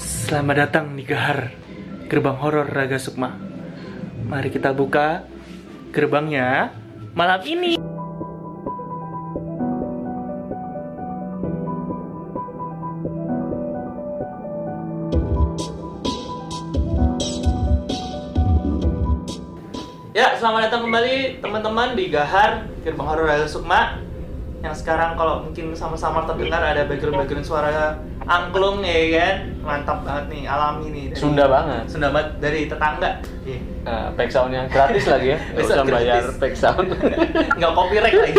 Selamat datang di Gahar, gerbang horor Raga Sukma. Mari kita buka gerbangnya malam ini. Ya, selamat datang kembali teman-teman di Gahar, gerbang horor Raga Sukma. Yang sekarang kalau mungkin sama-sama terdengar ada background-background suara angklung ya kan. Mantap banget nih, alami nih. dari- Sunda banget. Sunda banget dari tetangga. Iya. Nah, back sound yang gratis lagi ya. Nggak Bisa usah bayar gratis. back sound. Nggak copyright lagi.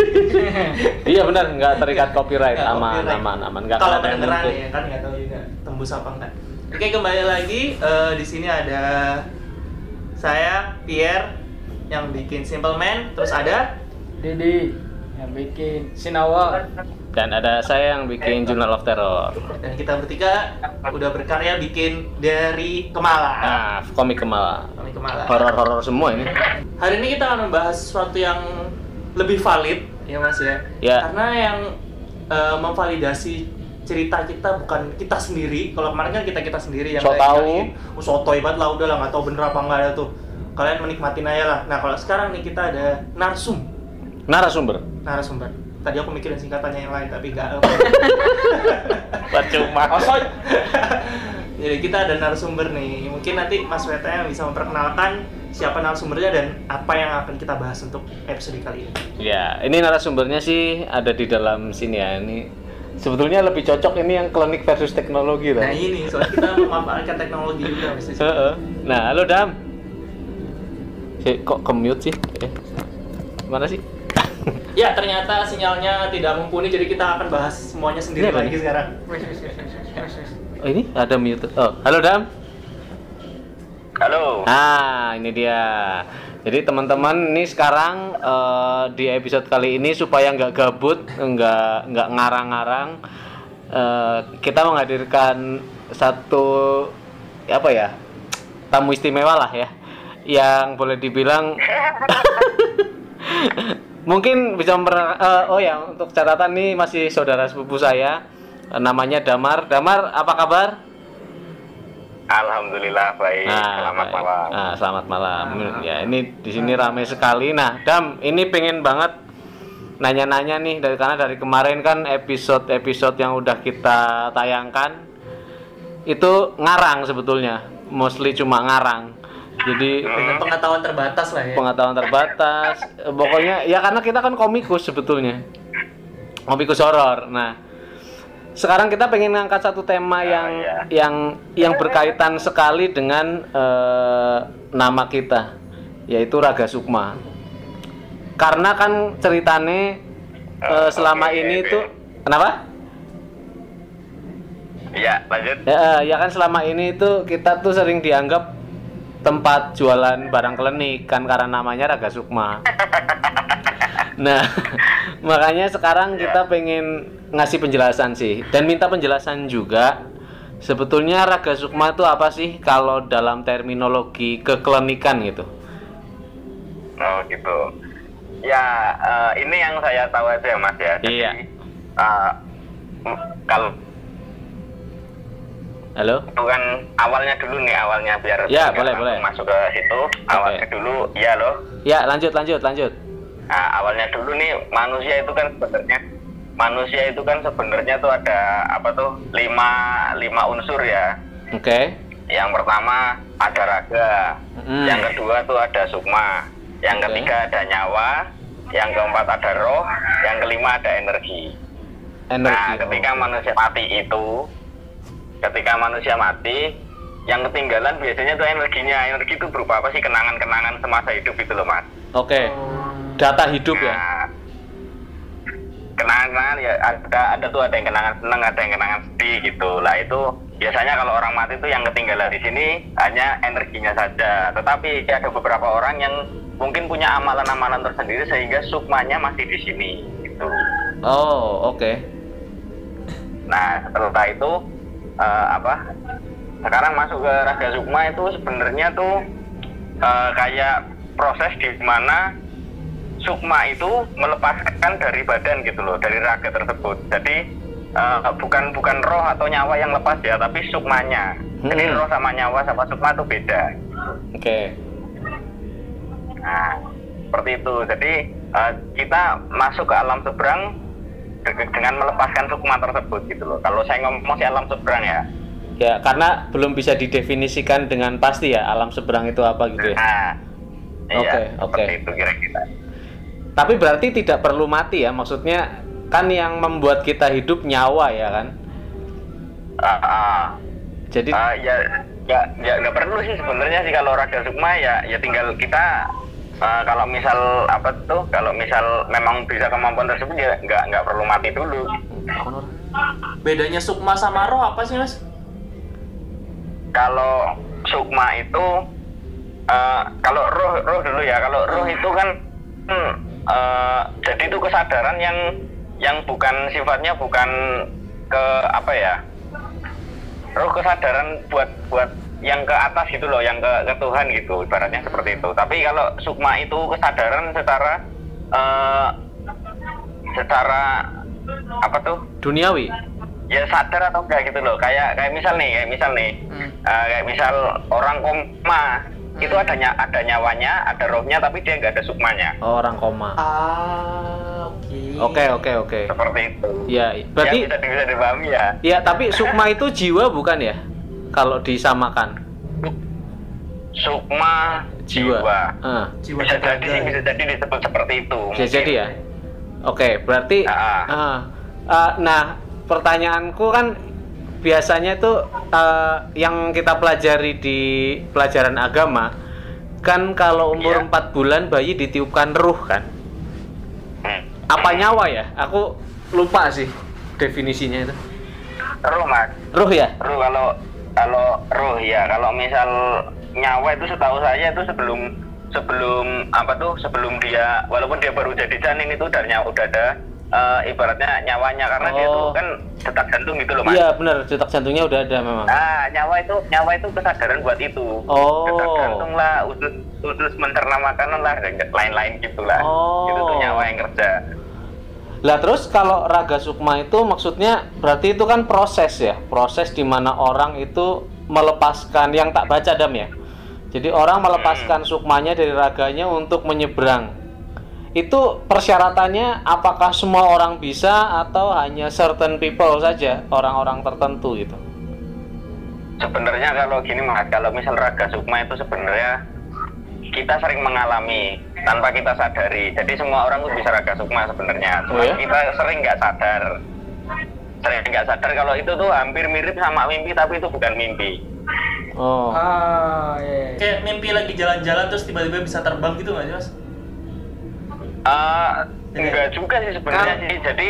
iya benar, nggak terikat copyright. Nggak Aman, copyright. aman, aman. Nggak Kalau kedengeran ya kan nggak tahu juga tembus apa enggak. Oke kembali lagi Eh, di sini ada saya Pierre yang bikin Simple Man, terus ada Didi yang bikin Sinawa Dan ada saya yang bikin Journal of Terror. dan kita bertiga udah berkarya bikin dari Kemala. Nah, komik Kemala. Kami Kemala. Horor-horor semua ini. Hari ini kita akan membahas sesuatu yang lebih valid ya Mas ya. Ya. Karena yang eh, memvalidasi cerita kita bukan kita sendiri. Kalau kemarin kan kita kita sendiri yang So kayak tahu. "Oh, sotoy banget lah udah lah nggak tahu bener apa enggak ada tuh. Kalian menikmatin aja lah. Nah kalau sekarang nih kita ada narsum Narasumber. narasumber. Tadi aku mikirin singkatannya yang lain tapi enggak. Percuma. Jadi kita ada narasumber nih. Mungkin nanti Mas Weta yang bisa memperkenalkan siapa narasumbernya dan apa yang akan kita bahas untuk episode kali ini. Ya, ini narasumbernya sih ada di dalam sini ya. Ini sebetulnya lebih cocok ini yang klinik versus teknologi Nah lah. ini soalnya kita memanfaatkan teknologi juga. Heeh. Nah, halo Dam. Si, kok ke-mute sih? Eh. Mana sih? Ya ternyata sinyalnya tidak mumpuni jadi kita akan bahas semuanya sendiri Ini apa lagi nih? sekarang. Oh, ini ada mute. Oh, halo Dam. Halo. Nah, ini dia. Jadi teman-teman ini sekarang eh, di episode kali ini supaya nggak gabut, nggak nggak ngarang-ngarang, eh, kita menghadirkan satu apa ya tamu istimewa lah ya, yang boleh dibilang mungkin bisa memper, eh, oh ya untuk catatan nih masih saudara sepupu saya, eh, namanya Damar. Damar apa kabar? Alhamdulillah baik. Selamat baik. malam. Nah, selamat malam. Ya, ini di sini ramai sekali. Nah, Dam, ini pengen banget nanya-nanya nih dari karena dari kemarin kan episode-episode yang udah kita tayangkan itu ngarang sebetulnya, mostly cuma ngarang. Jadi Dengan pengetahuan terbatas lah ya. pengetahuan terbatas. Eh, Pokoknya ya karena kita kan komikus sebetulnya. Komikus horor. Nah, sekarang kita pengen ngangkat satu tema yang iya. yang yang berkaitan sekali dengan eh, nama kita, yaitu Raga Sukma. Karena kan ceritane eh, selama oke, ini itu kenapa? Iya, lanjut. Ya, eh, ya kan selama ini itu kita tuh sering dianggap tempat jualan barang klinik kan karena namanya Raga Sukma. Nah, makanya sekarang kita pengen ngasih penjelasan sih dan minta penjelasan juga sebetulnya Raga Sukma itu apa sih kalau dalam terminologi keklinikan gitu. Oh gitu. Ya eh, ini yang saya tahu aja ya Mas ya. Jadi, Iya. m- kalau Halo? itu kan awalnya dulu nih awalnya biar Ya, boleh, boleh. masuk ke situ. Awalnya dulu ya loh. Ya, lanjut lanjut lanjut. Nah, awalnya dulu nih manusia itu kan sebenarnya manusia itu kan sebenarnya tuh ada apa tuh lima lima unsur ya. Oke. Yang pertama ada raga, Mm. yang kedua tuh ada sukma, yang Oke. ketiga ada nyawa, yang keempat ada roh, yang kelima ada energi. Energi. Nah, ketika manusia mati itu, ketika manusia mati, yang ketinggalan biasanya tuh energinya. Energi itu berupa apa sih? Kenangan-kenangan semasa hidup itu loh, Mas. Oke. Data hidup ya. Nah, kenangan ya ada ada tuh ada yang kenangan seneng, ada yang kenangan sedih gitu. Lah itu biasanya kalau orang mati itu yang ketinggalan di sini hanya energinya saja. Tetapi ada beberapa orang yang mungkin punya amalan-amalan tersendiri sehingga sukmanya masih di sini gitu. Oh, oke. Nah setelah itu eh, apa? Sekarang masuk ke raga sukma itu sebenarnya tuh eh, kayak proses di mana sukma itu melepaskan dari badan gitu loh, dari raga tersebut. Jadi eh, bukan bukan roh atau nyawa yang lepas ya, tapi sukmanya. Jadi Hmm. roh sama nyawa sama sukma itu beda. Oke. Nah, seperti itu. Jadi eh, kita masuk ke alam seberang dengan melepaskan sukma tersebut gitu loh. Kalau saya ngomong sih alam seberang ya. Ya, karena belum bisa didefinisikan dengan pasti ya alam seberang itu apa gitu ya. Nah, iya, Oke, oke. seperti itu kira-kira. Tapi berarti tidak perlu mati ya, maksudnya kan yang membuat kita hidup nyawa ya kan. Ah, ah. Jadi Ah, ya ya ya nggak perlu sih sebenarnya sih kalau raga sukma ya ya tinggal kita ah, kalau misal apa tuh kalau misal memang bisa kemampuan tersebut ya nggak nggak perlu mati dulu Bedanya sukma sama roh apa sih mas? kalau sukma itu eh, kalau roh roh dulu ya kalau roh itu kan hmm, eh, jadi itu kesadaran yang yang bukan sifatnya bukan ke apa ya roh kesadaran buat buat yang ke atas gitu loh yang ke, ke Tuhan gitu ibaratnya seperti itu tapi kalau sukma itu kesadaran secara eh, secara apa tuh duniawi. ya sadar atau enggak gitu loh kayak kayak misal nih kayak misal nih Hmm. eh, kayak misal orang koma itu Hmm. adanya ada nyawanya ada rohnya tapi dia nggak ada sukmanya Oh, orang koma. Ah, oke. Oke, oke, oke. seperti itu Ya, berarti ya, bisa bisa dipahami ya ya tapi sukma itu jiwa bukan ya? Kalau disamakan. sukma Jiwa. jiwa, Ah, Jiwa bisa jadi sih bisa jadi disebut seperti itu bisa mungkin. jadi ya. Oke, berarti Ah. ah, ah, nah, pertanyaanku kan biasanya itu eh, yang kita pelajari di pelajaran agama kan kalau umur Iya. 4 bulan bayi ditiupkan ruh kan? Hmm. Apa nyawa ya? Aku lupa sih definisinya itu. roh mas Ruh ya? roh kalau kalau roh ya kalau misal nyawa itu setahu saya itu sebelum sebelum apa tuh sebelum dia walaupun dia baru jadi janin itu udah nya- udah ada eh, ibaratnya nyawanya karena dia itu Oh. kan detak jantung gitu loh mas Iya benar, detak jantungnya udah ada memang. nah nyawa itu nyawa itu kesadaran buat itu Oh. detak jantung lah usus usus mencerna makanan lah lain-lain gitulah Oh. itu tuh nyawa yang kerja Lah terus kalau raga sukma itu maksudnya berarti itu kan proses ya, proses di mana orang itu melepaskan yang tak baca dam ya. Jadi orang melepaskan sukmanya dari raganya untuk menyeberang. Itu persyaratannya apakah semua orang bisa atau hanya certain people saja, orang-orang tertentu gitu. sebenarnya kalau gini mas kalau misal raga sukma itu sebenarnya kita sering mengalami tanpa kita sadari jadi semua orang tuh bisa raga sukma sebenarnya cuma Oh ya? kita sering nggak sadar sering nggak sadar kalau itu tuh hampir mirip sama mimpi tapi itu bukan mimpi Oh. Ah, iya. iya. Kayak mimpi lagi jalan-jalan terus tiba-tiba bisa terbang gitu nggak sih mas? Eh, enggak juga sih sebenarnya sih jadi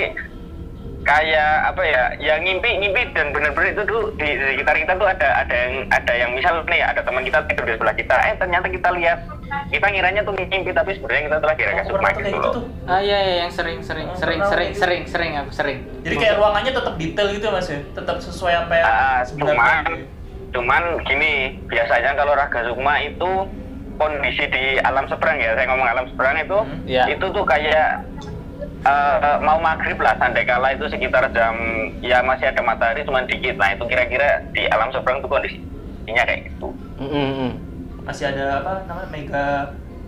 kayak apa ya ya ngimpi ngimpi dan benar-benar itu tuh di, di sekitar kita tuh ada ada yang ada yang misal nih ada teman kita tidur di sebelah kita eh ternyata kita lihat kita ngiranya tuh mimpi tapi sebenarnya kita Aku sukma pernah tuh gitu loh tuh. Ah iya iya yang sering sering Oh, sering sering gitu. sering sering aku sering. Jadi kayak ruangannya tetap detail gitu ya mas ya? Tetap sesuai apa yang Ah, sebenarnya. cuman gitu ya? cuman gini biasanya kalau raga sukma itu kondisi di alam seberang ya saya ngomong alam seberang itu Hmm, iya. itu tuh kayak eh, mau maghrib lah sandai kala itu sekitar jam ya masih ada matahari cuma dikit nah itu kira-kira di alam seberang tuh kondisinya kayak gitu Mm, mm, mm. Masih ada apa namanya mega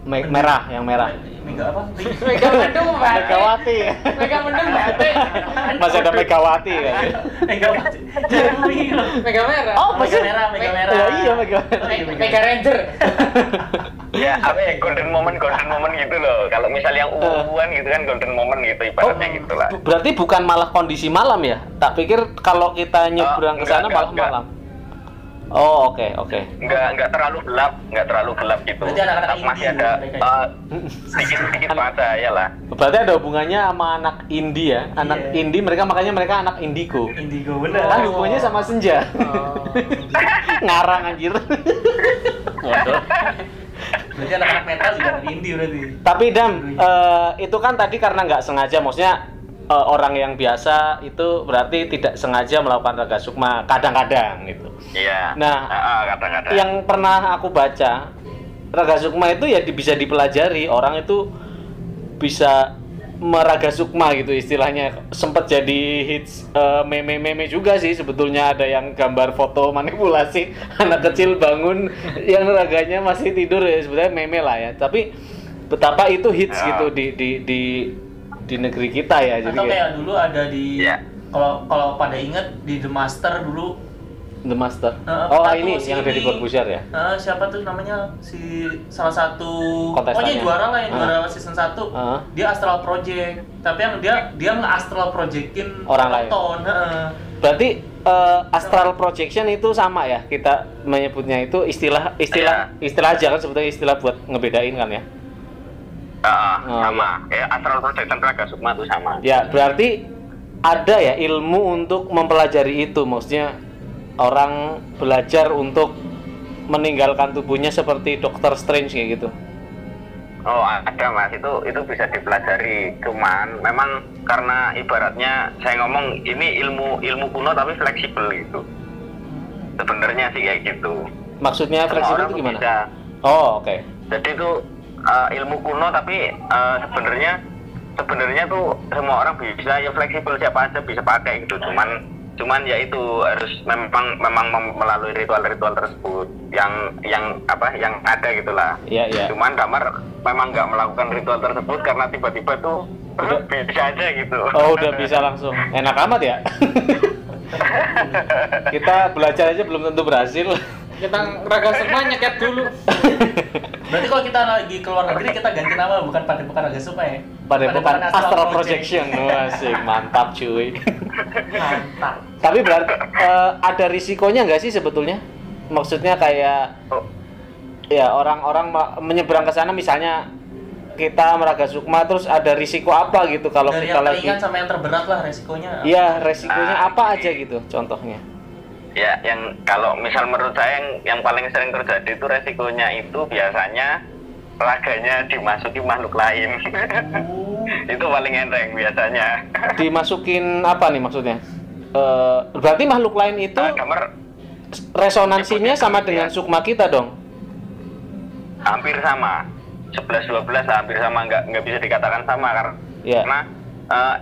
Me- merah, yang merah. Mega apa? Mega mendung. Megawati ya. Mega mendung batik. Masih ada Megawati kan. Mega apa? Jadi Mega merah. Oh, Mega masih- merah, mega merah. Ya, iya, Mega Mega Ranger. ya apa ya golden moment golden moment gitu loh kalau misal yang uwan gitu kan golden moment gitu ibaratnya gitu lah Bu- Berarti bukan malah kondisi malam ya? Tak pikir kalau kita nyebrang ke enggak, sana enggak, malah enggak. malam. Oh, oke, oke. nggak nggak terlalu gelap nggak terlalu gelap gitu Berarti anak-anak Tapi masih indie ada mereka ya? eh, sedikit sedikit cahaya lah Berarti ada hubungannya sama anak indie ya? Anak Iya. indie mereka makanya mereka anak indigo. Indigo bener. Kan hubungannya sama senja. Oh. Ngarang anjir. Waduh. Berarti anak-anak metal juga anak indie berarti. Tapi Dam, eh, itu kan tadi karena nggak sengaja, maksudnya eh, orang yang biasa itu berarti tidak sengaja melakukan raga sukma kadang-kadang gitu. iya Nah, Ah, ah, kadang-kadang yang pernah aku baca raga sukma itu ya di- bisa dipelajari orang itu bisa meraga sukma gitu istilahnya sempat jadi hits eh, meme-meme juga sih sebetulnya ada yang gambar foto manipulasi anak kecil bangun yang raganya masih tidur ya sebenarnya meme lah ya tapi betapa itu hits Ya. gitu di di di di negeri kita ya jadi Atau kayak kayak dulu ada di Iya. kalau kalau pada inget di The Master dulu The Master Heeh, oh ini si yang dari. Corbusier ya eh, siapa tuh namanya si salah satu pokoknya juara lah yang Ah. juara season 1 Ah. dia astral project tapi yang dia dia nge astral projectin Orang lain. heeh. Berarti eh, astral projection itu sama ya kita menyebutnya itu istilah istilah istilah aja kan sebetulnya istilah buat ngebedain kan ya. Ah, Oh, sama. Ya, astral projection Raga Sukma itu sama. Ya berarti ada ya ilmu untuk mempelajari itu maksudnya orang belajar untuk meninggalkan tubuhnya seperti Doctor Strange kayak gitu. Oh ada mas itu itu bisa dipelajari cuman memang karena ibaratnya saya ngomong ini ilmu ilmu kuno tapi fleksibel gitu sebenarnya sih kayak gitu Maksudnya fleksibel itu gimana? bisa. Oh oke. jadi itu uh, ilmu kuno tapi uh, sebenarnya sebenarnya tuh semua orang bisa ya fleksibel siapa aja bisa pakai gitu cuman cuman ya itu harus memang memang mem- melalui ritual-ritual tersebut yang yang apa yang ada gitulah Iya iya. cuman Damar memang nggak melakukan ritual tersebut karena tiba-tiba tuh Udah. bisa aja gitu Oh udah bisa langsung. Enak amat ya. kita belajar aja belum tentu berhasil. Kita raga semua nyeket dulu. berarti kalau kita lagi keluar negeri kita ganti nama bukan Padepokan Raga Sukma ya Pada bukan Padepokan astral projection. Wah, asik, mantap cuy. mantap Tapi berarti eh, ada risikonya nggak sih sebetulnya? Maksudnya kayak Oh, ya orang-orang menyeberang ke sana misalnya kita meraga sukma terus ada risiko apa gitu kalau dari kita yang lagi sama yang terberat lah resikonya Iya, resikonya apa aja gitu contohnya. Ya yang kalau misal menurut saya yang yang paling sering terjadi itu resikonya itu biasanya raganya dimasuki makhluk lain itu paling enteng biasanya Dimasukin apa nih maksudnya? Eh, berarti makhluk lain itu Nah, Damar resonansinya sama dengan sukma kita dong. hampir sama 11 12 hampir sama nggak nggak bisa dikatakan sama karena Iya. karena eh,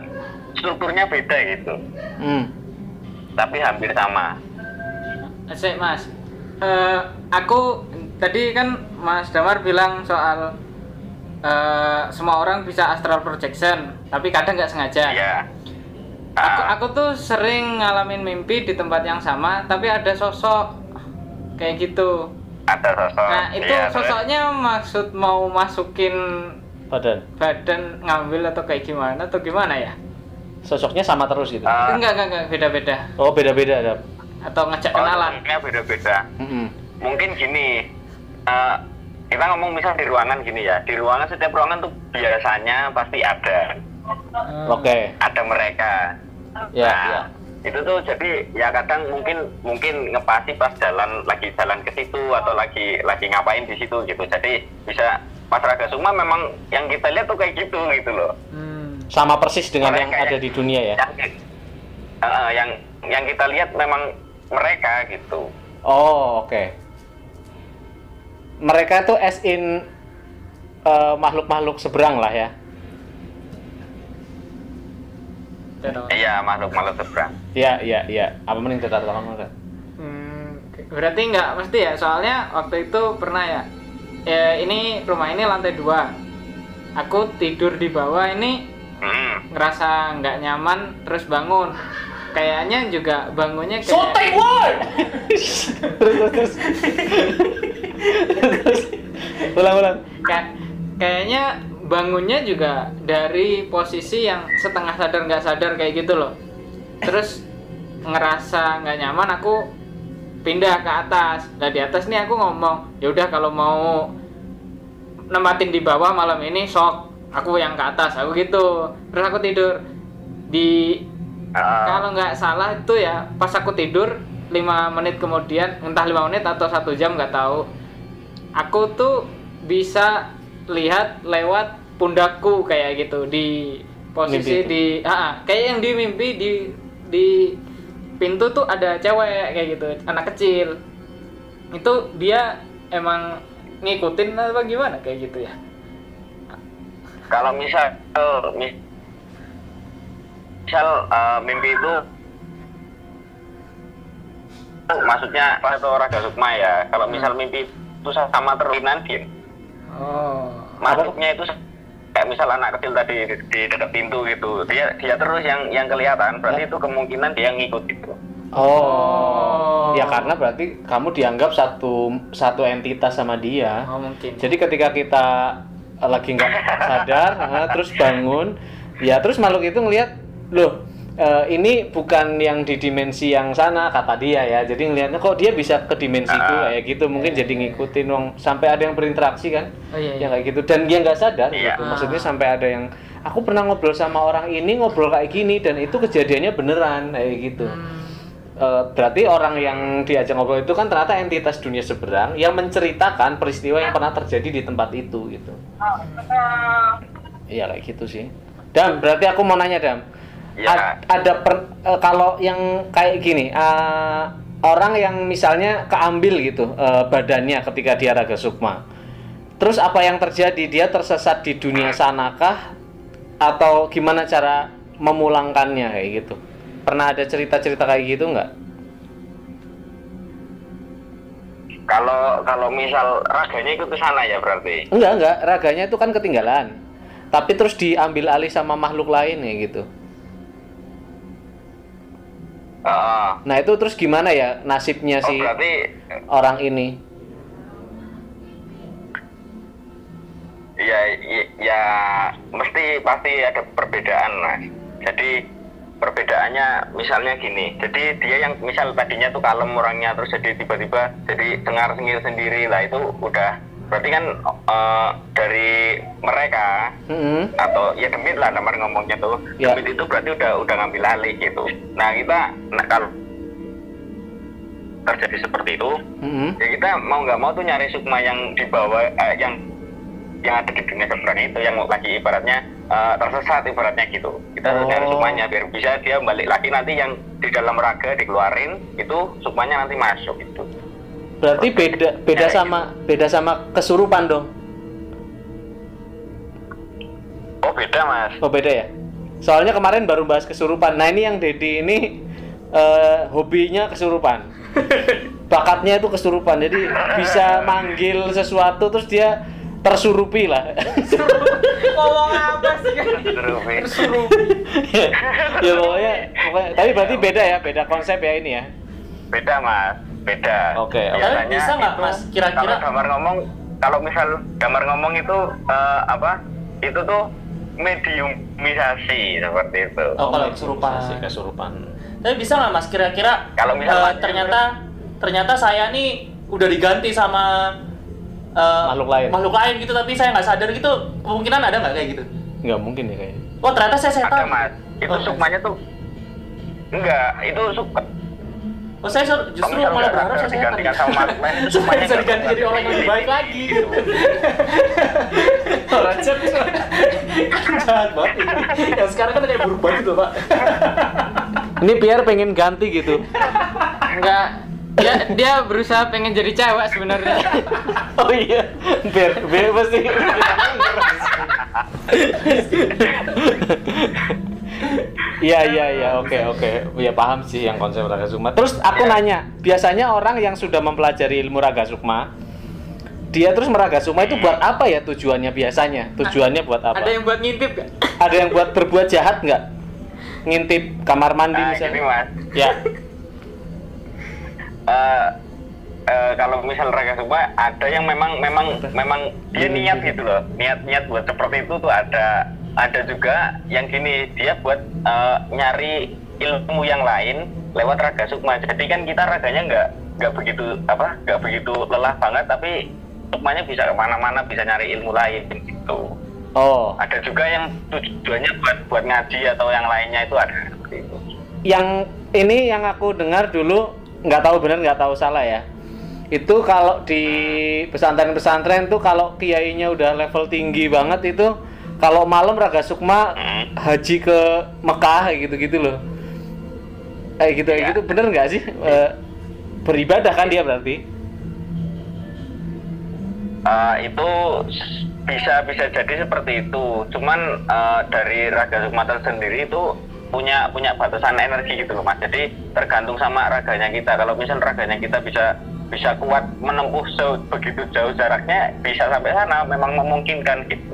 strukturnya beda gitu Hmm. tapi hampir sama Asik mas. Eh, aku tadi kan Mas Damar bilang soal eh, semua orang bisa astral projection, tapi kadang nggak sengaja. Iya. Aku, Ah, aku tuh sering ngalamin mimpi di tempat yang sama, tapi ada sosok kayak gitu. ada sosok Nah itu iya, terus- sosoknya maksud mau masukin Badan. badan ngambil atau kayak gimana atau gimana ya? Sosoknya sama terus gitu. Ah. enggak enggak enggak beda-beda Oh, beda-beda ada. Atau ngajak oh, kenalan. beda-beda Mm-mm. mungkin gini eh, kita ngomong misal di ruangan gini ya di ruangan setiap ruangan tuh biasanya pasti ada Hmm. Oke. ada mereka Ya, Nah, ya. itu tuh jadi ya kadang mungkin mungkin ngepasi pas jalan lagi jalan ke situ atau lagi lagi ngapain di situ gitu jadi bisa Mas Raga Suma memang yang kita lihat tuh kayak gitu gitu loh Hmm. Sama persis dengan yang Mereka ada ya. di dunia ya. yang eh, yang yang kita lihat memang mereka gitu Oh, oke. Mereka tuh as in eh, makhluk-makhluk seberang lah ya. Iya makhluk makhluk seberang Iya, iya, iya. Apa mending tetap Mas? Hmm, berarti nggak mesti ya soalnya waktu itu pernah ya ya ini rumah ini lantai dua aku tidur di bawah ini Hmm. ngerasa nggak nyaman terus bangun kayaknya juga bangunnya kayak Sotai word terus, terus, terus. ulang, ulang. Ka- kayaknya bangunnya juga dari posisi yang setengah sadar nggak sadar kayak gitu loh. Terus ngerasa nggak nyaman aku pindah ke atas. Nah di atas nih aku ngomong ya udah kalau mau nempatin di bawah malam ini sok. Aku yang ke atas aku gitu. Terus aku tidur di Ah, kalau nggak salah itu ya pas aku tidur 5 menit kemudian entah 5 menit atau satu jam nggak tahu. Aku tuh bisa lihat lewat pundakku kayak gitu di posisi Mimpi. di ah, kayak yang di mimpi di di pintu tuh ada cewek kayak gitu anak kecil. Itu dia emang ngikutin apa gimana kayak gitu ya? Kalau misal eh, mis- misal eh, mimpi itu maksudnya apa itu raga sukma ya kalau misal mimpi itu sama terulinan dia Oh. masuknya itu kayak misal anak kecil tadi di, di dekat pintu gitu dia dia terus yang yang kelihatan berarti itu kemungkinan dia ngikut gitu Oh. Ya karena berarti kamu dianggap satu satu entitas sama dia. Oh mungkin. Jadi ketika kita lagi nggak sadar, nah, terus bangun, ya terus makhluk itu ngelihat, loh eh, ini bukan yang di dimensi yang sana kata dia ya. Jadi ngelihatnya kok dia bisa ke dimensiku Ah. kayak gitu, mungkin jadi ngikutin wong sampai ada yang berinteraksi kan, Oh iya. yang iya. kayak gitu. Dan dia nggak sadar Iya. gitu. Maksudnya sampai ada yang aku pernah ngobrol sama orang ini ngobrol kayak gini dan itu kejadiannya beneran kayak gitu. Hmm. Eh, berarti orang yang diajak ngobrol itu kan ternyata entitas dunia seberang yang menceritakan peristiwa yang pernah terjadi di tempat itu gitu. Iya kayak gitu sih. Dam, berarti aku mau nanya Dam. Iya. A- ada per- eh, kalau yang kayak gini, eh, orang yang misalnya keambil gitu eh, badannya ketika dia raga sukma. Terus apa yang terjadi? Dia tersesat di dunia sanakah atau gimana cara memulangkannya kayak gitu? Pernah ada cerita-cerita kayak gitu nggak? kalau kalau misal raganya ikut ke sana ya berarti Enggak, enggak. Raganya itu kan ketinggalan. Tapi terus diambil alih sama makhluk lain ya gitu. Heeh. Nah, itu terus gimana ya nasibnya oh si berarti orang ini? ya ya, ya mesti pasti ada perbedaan mas jadi perbedaannya misalnya gini jadi dia yang misal tadinya tuh kalem orangnya terus jadi tiba-tiba jadi dengar sengir sendiri lah itu udah berarti kan eh, dari mereka Mm-mm. atau ya demit lah namanya ngomongnya tuh Ya. demit itu berarti udah udah ngambil alih gitu nah kita nah kalau terjadi seperti itu Mm-mm. ya kita mau nggak mau tuh nyari sukma yang di bawah eh, yang yang ada di dunia seberang itu yang lagi ibaratnya eh, tersesat ibaratnya gitu kita Oh. nyari sukmanya biar bisa dia balik lagi nanti yang di dalam raga dikeluarin itu sukmanya nanti masuk gitu Berarti beda beda sama beda sama kesurupan dong. oh beda mas Oh, beda ya? Soalnya kemarin baru bahas kesurupan. Nah, ini yang Dedi ini eh, hobinya kesurupan. Bakatnya itu kesurupan. Jadi bisa manggil sesuatu terus dia tersurupi lah. Ngomong apa sih kan? Terus, ya pokoknya, pokoknya tapi berarti beda ya, beda konsep ya ini ya. beda mas beda Oke, oke. Tapi bisa nggak, Mas, kira-kira- kalau gambar ngomong kalau misal gambar ngomong itu eh, apa itu tuh mediumisasi seperti itu Oh, kalau kesurupan. Kesurupan. Tapi bisa nggak mas kira-kira Kalau misal mati, ternyata ternyata saya nih udah diganti sama eh, Makhluk lain. makhluk lain gitu tapi saya nggak sadar gitu kemungkinan ada nggak kayak gitu? Nggak mungkin ya kayaknya. Oh ternyata saya setan. ada mas itu Oh, sukmanya tuh enggak itu sukma Oh saya justru malah berharap saya digantikan sama lain, Supaya sukmanya bisa diganti jadi orang yang lebih baik lagi. gitu. Orang jahat. jahat banget. ini. Yang sekarang kan kayak berubah gitu pak. Ini Pierre pengen ganti gitu. Enggak. Dia dia berusaha pengen jadi cewek sebenarnya. Oh iya, biar biar pasti. Iya iya iya oke oke ya paham sih yang konsep raga sukma. Terus aku nanya biasanya orang yang sudah mempelajari ilmu raga sukma dia terus meraga sukma itu buat apa ya tujuannya biasanya? Tujuannya buat apa? Ada yang buat ngintip gak? Ada yang buat berbuat jahat nggak? Ngintip kamar mandi nah misalnya? gini mas Ya. eh eh, kalau misal raga sukma ada yang memang memang memang dia niat gitu loh niat niat buat seperti itu tuh ada ada juga yang gini dia buat eh, nyari ilmu yang lain lewat raga sukma. Jadi kan kita raganya nggak nggak begitu apa nggak begitu lelah banget tapi sukmanya bisa ke mana-mana bisa nyari ilmu lain gitu. Oh, ada juga yang tujuannya buat buat ngaji atau yang lainnya itu ada. Yang ini yang aku dengar dulu nggak tahu benar nggak tahu salah ya. Itu kalau di pesantren-pesantren tuh kalau kiainya udah level tinggi banget itu kalau malam raga sukma Hmm. haji ke Mekah gitu-gitu loh. Kayak gitu Ya. gitu. Bener nggak sih? Eh, beribadah kan dia berarti? Eh, itu bisa bisa jadi seperti itu. Cuman eh, dari Raga Sumatera sendiri itu punya punya batasan energi gitu loh mas. Jadi tergantung sama raganya kita. Kalau misal raganya kita bisa bisa kuat menempuh se- begitu jauh jaraknya bisa sampai sana. Memang memungkinkan gitu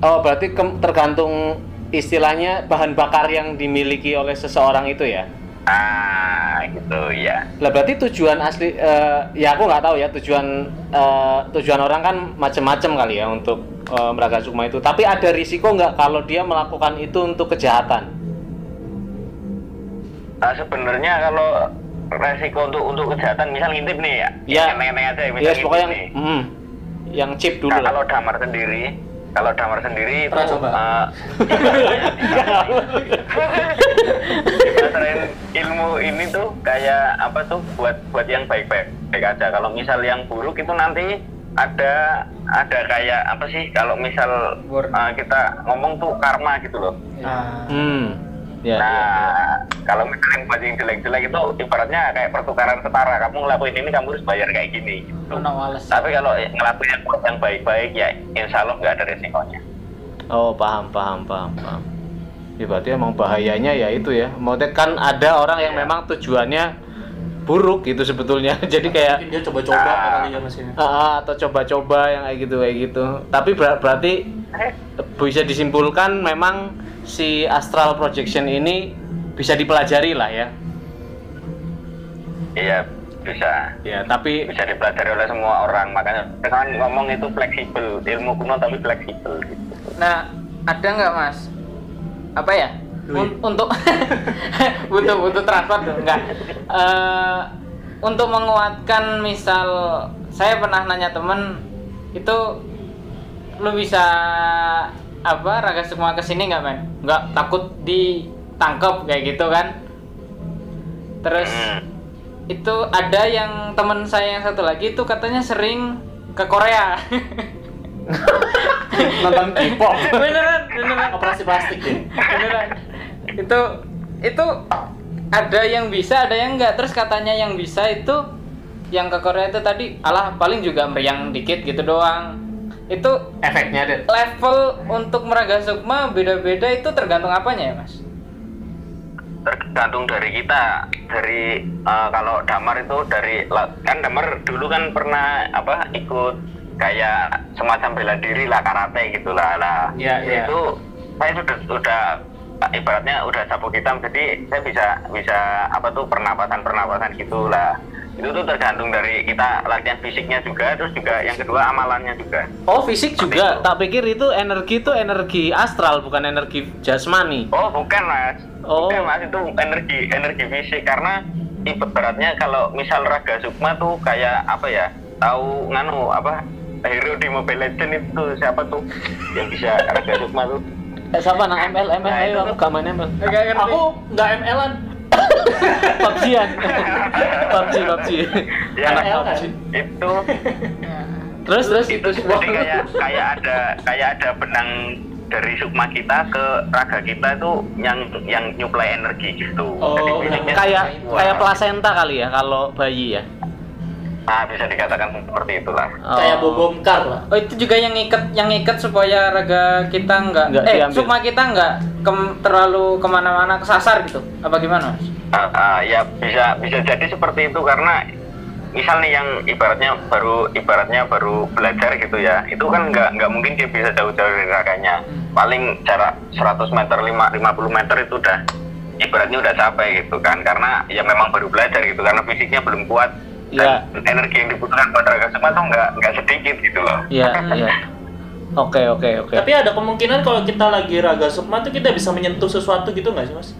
Oh, berarti ke- tergantung istilahnya bahan bakar yang dimiliki oleh seseorang itu ya? ah gitu ya Lah berarti tujuan asli eh, ya aku nggak tahu ya tujuan eh, tujuan orang kan macam-macam kali ya untuk eh, meraga sukma itu. Tapi ada risiko nggak kalau dia melakukan itu untuk kejahatan? Nah, sebenarnya kalau resiko untuk untuk kejahatan misal ngintip nih ya Ya. yang aja ya, misal Ya pokoknya yang hmm, yang chip dulu Nah, kalau damar sendiri kalau damar sendiri itu Pernah coba? Pelajaran ilmu ini tuh kayak apa tuh buat buat yang baik-baik baik aja. Kalau misal yang buruk itu nanti ada ada kayak apa sih kalau misal uh, kita ngomong tuh karma gitu loh. Ah. Hmm. Ya, nah, ya, ya. kalau misalnya buat yang jelek-jelek itu ibaratnya kayak pertukaran setara. Kamu ngelakuin ini kamu harus bayar kayak gini. Gitu. Wales. Tapi kalau ngelakuin yang yang baik-baik ya insya Allah nggak ada resikonya. Oh, paham, paham, paham, paham. Ya berarti emang bahayanya ya itu ya. Maksudnya kan ada orang yang Ya. memang tujuannya buruk gitu sebetulnya. Jadi kayak Mungkin dia coba-coba Ah. kali ya mas ini. Ah, ah, atau coba-coba yang kayak gitu kayak gitu. Tapi ber- berarti Eh, bisa disimpulkan memang si astral projection ini bisa dipelajari lah ya. Iya bisa. Ya, tapi bisa dipelajari oleh semua orang makanya kan ngomong itu fleksibel ilmu kuno tapi fleksibel gitu. Nah, ada nggak mas? Apa ya? Duit. Untuk butuh butuh transfer tuh enggak. Eh, untuk menguatkan misal saya pernah nanya temen itu lu bisa apa raga sukma ke sini nggak men? Nggak takut ditangkap kayak gitu kan? Terus Hmm. itu ada yang teman saya yang satu lagi itu katanya sering ke Korea. nonton K-pop. beneran, beneran. Operasi plastik deh. beneran itu itu ada yang bisa ada yang enggak terus katanya yang bisa itu yang ke Korea itu tadi alah paling juga meriang dikit gitu doang itu Efeknya deh. level untuk meraga sukma beda-beda itu tergantung apanya ya mas tergantung dari kita dari eh, kalau damar itu dari kan damar dulu kan pernah apa ikut kayak semacam bela diri lah karate gitulah lah Iya, iya. itu saya sudah sudah ibaratnya udah sapu hitam jadi saya bisa bisa apa tuh pernapasan pernapasan gitulah itu tuh tergantung dari kita latihan fisiknya juga terus juga yang kedua amalannya juga Oh, fisik juga. Tak pikir itu energi itu energi astral bukan energi jasmani. Oh bukan mas, Oh. bukan mas itu energi energi fisik karena ibaratnya kalau misal raga sukma tuh kayak apa ya tahu nganu apa hero di Mobile Legend itu siapa tuh yang bisa raga sukma tuh? Eh, siapa nang ML ML Nah, ayo itu aku main ML. Aku nggak ML-an. PUBG-an. PUBG PUBG. Ya, Anak kan? PUBG. itu Terus terus itu seperti kayak kayak ada kayak ada benang dari sukma kita ke raga kita itu yang yang nyuplai energi gitu. Oh, Jadi kayak kayak plasenta kali ya kalau bayi ya. Nah, bisa dikatakan seperti itulah. Kayak Oh. bobomkar lah. Oh itu juga yang ngikat yang ngikat supaya raga kita nggak Nggak eh diambil. sukma kita nggak kem- terlalu ke mana-mana kesasar gitu apa gimana mas? Ah, ah, ya bisa bisa jadi seperti itu karena misal nih yang ibaratnya baru ibaratnya baru belajar gitu ya itu kan nggak nggak mungkin dia bisa jauh-jauh dari raganya paling jarak 100 meter 5, 50 meter itu udah ibaratnya udah capek gitu kan karena ya memang baru belajar gitu karena fisiknya belum kuat dan energi yang dibutuhkan buat raga semua tuh nggak nggak sedikit gitu loh Iya, iya. Oke, oke, oke. Tapi ada kemungkinan kalau kita lagi raga sukma tuh kita bisa menyentuh sesuatu gitu nggak sih mas?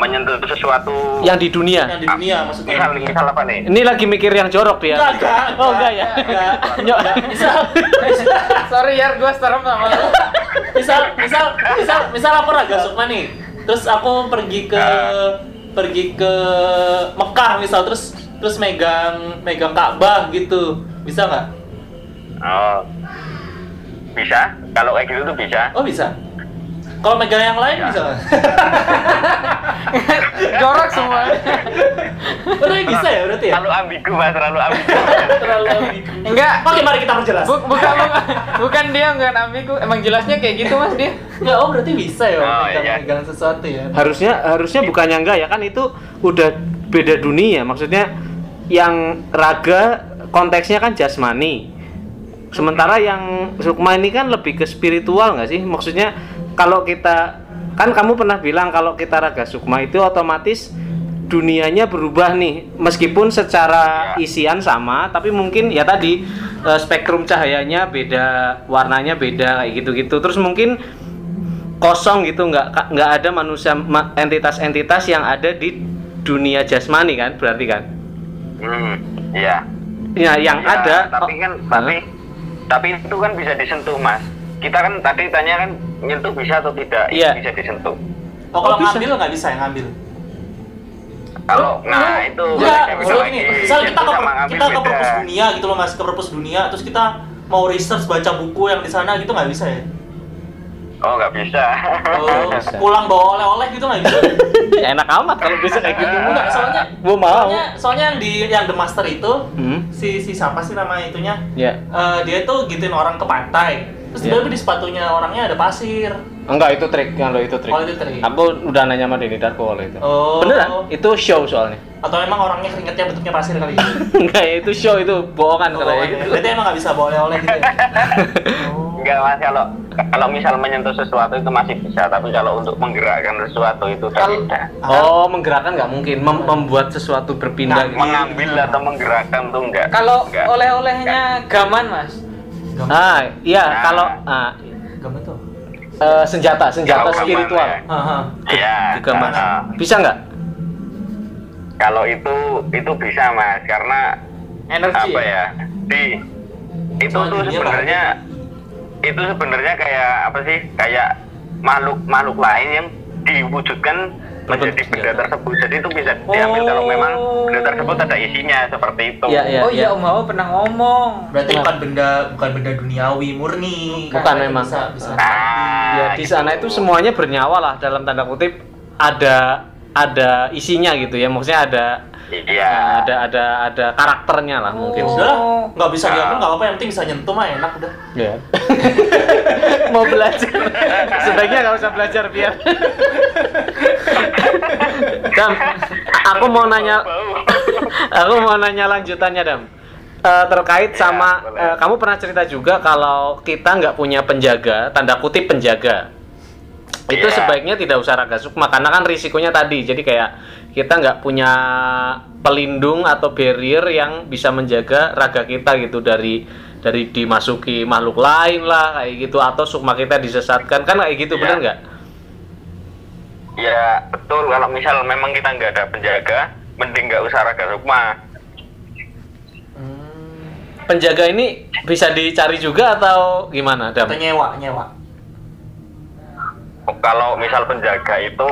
Menyentuh sesuatu Yang di dunia. Yang di dunia maksudnya. misal misal apa nih Ini lagi mikir yang jorok dia. Enggak, enggak, Oh, enggak ya. Enggak, enggak. Misal, misal, Sorry ya gue serem sama lu. misal, misal, misal, misal aku raga sukma nih. Terus aku pergi ke pergi ke Mekah misal terus terus megang megang Ka'bah gitu. Bisa nggak? oh bisa kalau kayak gitu tuh bisa Oh bisa. Kalau megang yang lain Ya. bisa nggak? Jorok semua. Berarti bisa ya berarti ya? Terlalu ambigu mas, terlalu ambigu. Terlalu ambigu. Enggak. Oke, mari kita perjelas. Bu- bukan bukan bukan dia enggak ambigu. Emang jelasnya kayak gitu Mas dia. Enggak, oh berarti bisa ya Oh, megang, iya. megang sesuatu ya. harusnya harusnya bukannya enggak ya kan itu udah beda dunia maksudnya yang raga konteksnya kan jasmani sementara yang sukma ini kan lebih ke spiritual nggak sih maksudnya kalau kita kan kamu pernah bilang kalau kita raga sukma itu otomatis dunianya berubah nih. Meskipun secara isian sama tapi mungkin ya tadi eh, spektrum cahayanya beda warnanya beda kayak gitu-gitu. Terus mungkin kosong gitu nggak nggak ada manusia ma- entitas-entitas yang ada di dunia jasmani kan berarti kan? Hmm, iya. ya yang Ya, ada. tapi oh, kan Hah? tapi tapi itu kan bisa disentuh mas kita kan tadi tanya kan nyentuh bisa atau tidak Iya. Itu bisa disentuh Oh, kalau Oh, bisa. ngambil nggak bisa yang ngambil. kalau nah itu Enggak, beda maksudnya gini, misal kita ke kita ke perpus dunia gitu loh Mas, ke perpus dunia terus kita mau research baca buku yang di sana gitu nggak bisa ya? oh nggak bisa Oh, Bisa. pulang bawa oleh-oleh gitu nggak bisa. enak amat kalau bisa kayak gitu Enggak, soalnya Gua mau. Soalnya, soalnya yang di yang The Master itu hmm? si si siapa sih nama itunya? ya Eh, dia tuh gituin orang ke pantai. Terus tiba-tiba di sepatunya orangnya ada pasir. enggak itu trik kalau itu trik Oh, itu trik. aku udah nanya sama Denny Darko kalau itu Oh. beneran itu show soalnya Atau emang orangnya keringetnya bentuknya pasir kali ya? enggak ya, itu show itu bohongan Oh, kalau iya. gitu Berarti emang nggak bisa bawa oleh-oleh gitu ya? Oh. Enggak mas kalau kalau misal menyentuh sesuatu itu masih bisa tapi kalau untuk menggerakkan sesuatu itu tak Kalau- bisa oh menggerakkan nggak mungkin Mem- membuat sesuatu berpindah Nah, gitu mengambil atau menggerakkan tuh enggak Kalau oleh-olehnya gaman Mas. Gampang. ah iya Nah. kalau ah, tuh. eh, senjata senjata gaman, spiritual ya. Haha. iya juga mas nah, bisa nggak kalau itu itu bisa mas karena Energi. apa ya di itu Soal tuh sebenarnya itu sebenarnya kayak apa sih kayak makhluk makhluk lain yang diwujudkan menjadi benda senjata. tersebut jadi itu bisa diambil kalau memang benda tersebut ada isinya seperti itu Iya, iya. oh iya Om Hawa pernah ngomong. Berarti Kenapa? bukan benda bukan benda duniawi murni. Bukan Berarti memang. Bisa bisa. Ah, ya di sana itu semuanya bernyawa lah dalam tanda kutip ada ada isinya gitu ya maksudnya ada iya ada ada ada karakternya lah mungkin Oh. Udah lah, nggak bisa Ah. diambil nggak apa-apa yang penting bisa nyentuh mah enak udah. ya mau belajar sebaiknya nggak usah belajar biar Dam aku mau nanya aku mau nanya lanjutannya Dam Eh, terkait Ya, sama boleh. eh, kamu pernah cerita juga kalau kita nggak punya penjaga tanda kutip penjaga itu Iya. sebaiknya tidak usah raga sukma karena kan risikonya tadi jadi kayak kita nggak punya pelindung atau barrier yang bisa menjaga raga kita gitu dari dari dimasuki makhluk lain lah kayak gitu atau sukma kita disesatkan kan kayak gitu Iya. bener nggak? ya betul kalau misal memang kita nggak ada penjaga mending nggak usah raga sukma Penjaga ini bisa dicari juga atau gimana Dam? Atau nyewa nyewa. Kalau misal penjaga itu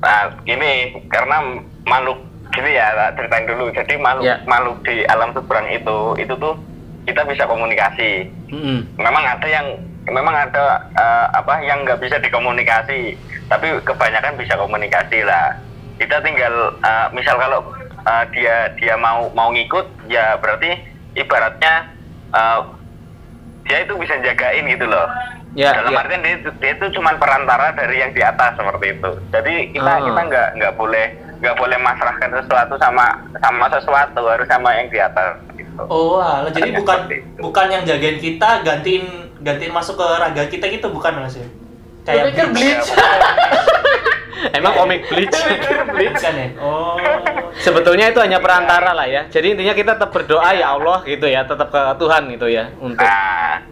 nah ini karena makhluk gini ya ceritain dulu jadi makhluk Ya. makhluk di alam seberang itu itu tuh kita bisa komunikasi Mm-mm. memang ada yang memang ada eh, apa yang nggak bisa dikomunikasi tapi kebanyakan bisa komunikasi lah kita tinggal eh, misal kalau eh, dia dia mau mau ngikut ya berarti ibaratnya eh, dia itu bisa jagain gitu loh Ya, dalam ya. artian dia, itu- dia itu cuma perantara dari yang di atas seperti itu jadi kita Ah. kita nggak nggak boleh nggak boleh masrahkan sesuatu sama sama sesuatu harus sama yang di atas gitu. Oh, alah, jadi Hanya bukan bukan yang jagain kita gantiin gantiin masuk ke raga kita gitu bukan mas ya? Gue pikir Bleach. Emang komik Bleach. Bukan ya? Oh. Sebetulnya itu hanya perantara lah ya. Jadi intinya kita tetap berdoa ya Allah gitu ya, tetap ke Tuhan gitu ya untuk Nah,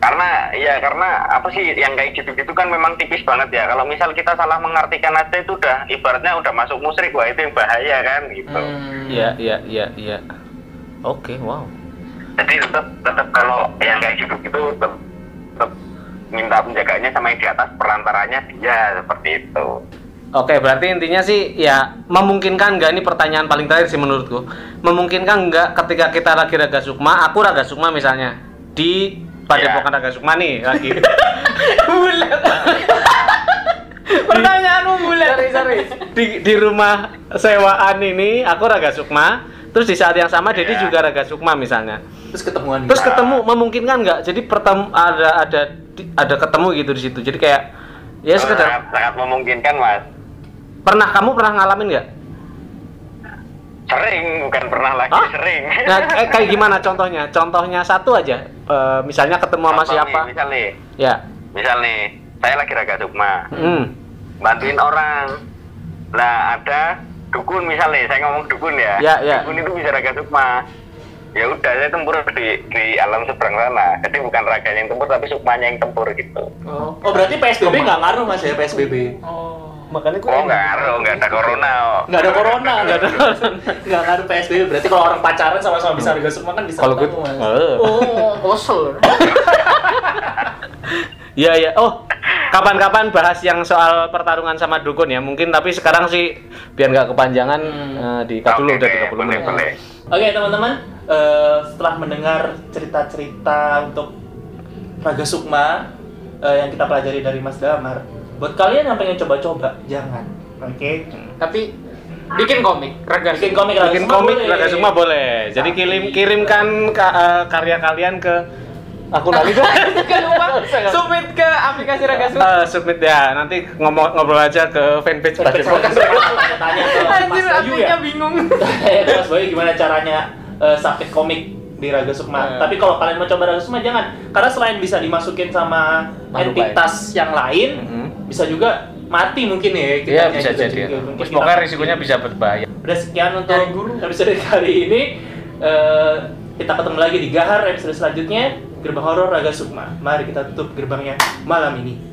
karena ya karena apa sih yang kayak gitu-gitu kan memang tipis banget ya. Kalau misal kita salah mengartikan aja itu udah ibaratnya udah masuk musyrik, wah itu yang bahaya kan gitu. Hmm. Iya, iya, iya, iya. Oke, wow. Jadi tetap tetap kalau yang kayak gitu-gitu tetap, tetap minta penjaganya sama yang di atas perantaranya dia seperti itu. Oke, berarti intinya sih ya memungkinkan nggak ini pertanyaan paling terakhir sih menurutku. Memungkinkan nggak ketika kita lagi raga sukma, aku raga sukma misalnya di Padepokan Raga Sukma nih lagi. Pertanyaan unggulan. sorry sorry. Di di rumah sewaan ini aku Raga Sukma. Terus di saat yang sama Dedi Iya. juga Raga Sukma misalnya. Terus ketemuan terus ketemu memungkinkan nggak jadi pertemu ada ada ada ketemu gitu di situ. Jadi kayak ya sangat, sekedar sangat memungkinkan mas. Pernah kamu pernah ngalamin nggak sering bukan pernah lagi Hah? sering. Nah eh, kayak gimana contohnya? Contohnya satu aja. Eh, misalnya ketemu sama siapa? nih, misal nih. Ya. Misal nih saya lagi raga sukma hmm. bantuin orang. Lah ada dukun misalnya saya ngomong dukun ya. Ya, ya. dukun itu bisa raga sukma ya udah saya tempur di di alam seberang sana. Jadi bukan raganya yang tempur tapi sukmanya yang tempur gitu. Oh, oh berarti PSBB nggak ngaruh mas ya PSBB? Oh. Makanya oh nggak ngaruh nggak ada corona oh. Nggak ada corona, nggak ada nggak ngaruh PSBB. Berarti kalau orang pacaran sama-sama bisa harga semua kan bisa kalau gue. Eh. Oh, kosel. Iya iya. Oh, kapan-kapan bahas yang soal pertarungan sama dukun ya. Mungkin tapi sekarang sih biar nggak kepanjangan eh, di cut dulu Oke, udah oke, 30 boleh menit. boleh Oke teman-teman, eh, setelah mendengar cerita-cerita untuk Raga Sukma eh, yang kita pelajari dari Mas Damar, buat kalian yang pengen coba-coba, jangan. Oke. Tapi bikin komik, raga Bikin komik Raga Bikin komik boleh. Raga Sukma boleh. Jadi kirim kirimkan ka- eh, karya kalian ke akun lagi dong. Lupa submit ke aplikasi Raga Sukma. Eh, submit ya. Nanti ngomong ngobrol aja ke fanpage Podcast. Tanya ke Mas Anjir, Bayu artinya ya. bingung. Mas Bayu gimana caranya eh, submit komik di Raga Sukma. Eh. Tapi kalau kalian mau coba Raga Sukma jangan, karena selain bisa dimasukin sama Makhluk entitas yang lain, Mhm. Bisa juga mati mungkin ya. Iya kitanya bisa juga jadi. juga. Mungkin Terus kita pokoknya mati. risikonya bisa berbahaya. Udah sekian untuk episode kali ini. Eh, kita ketemu lagi di Gahar episode selanjutnya Gerbang Horor Raga Sukma. Mari kita tutup gerbangnya malam ini.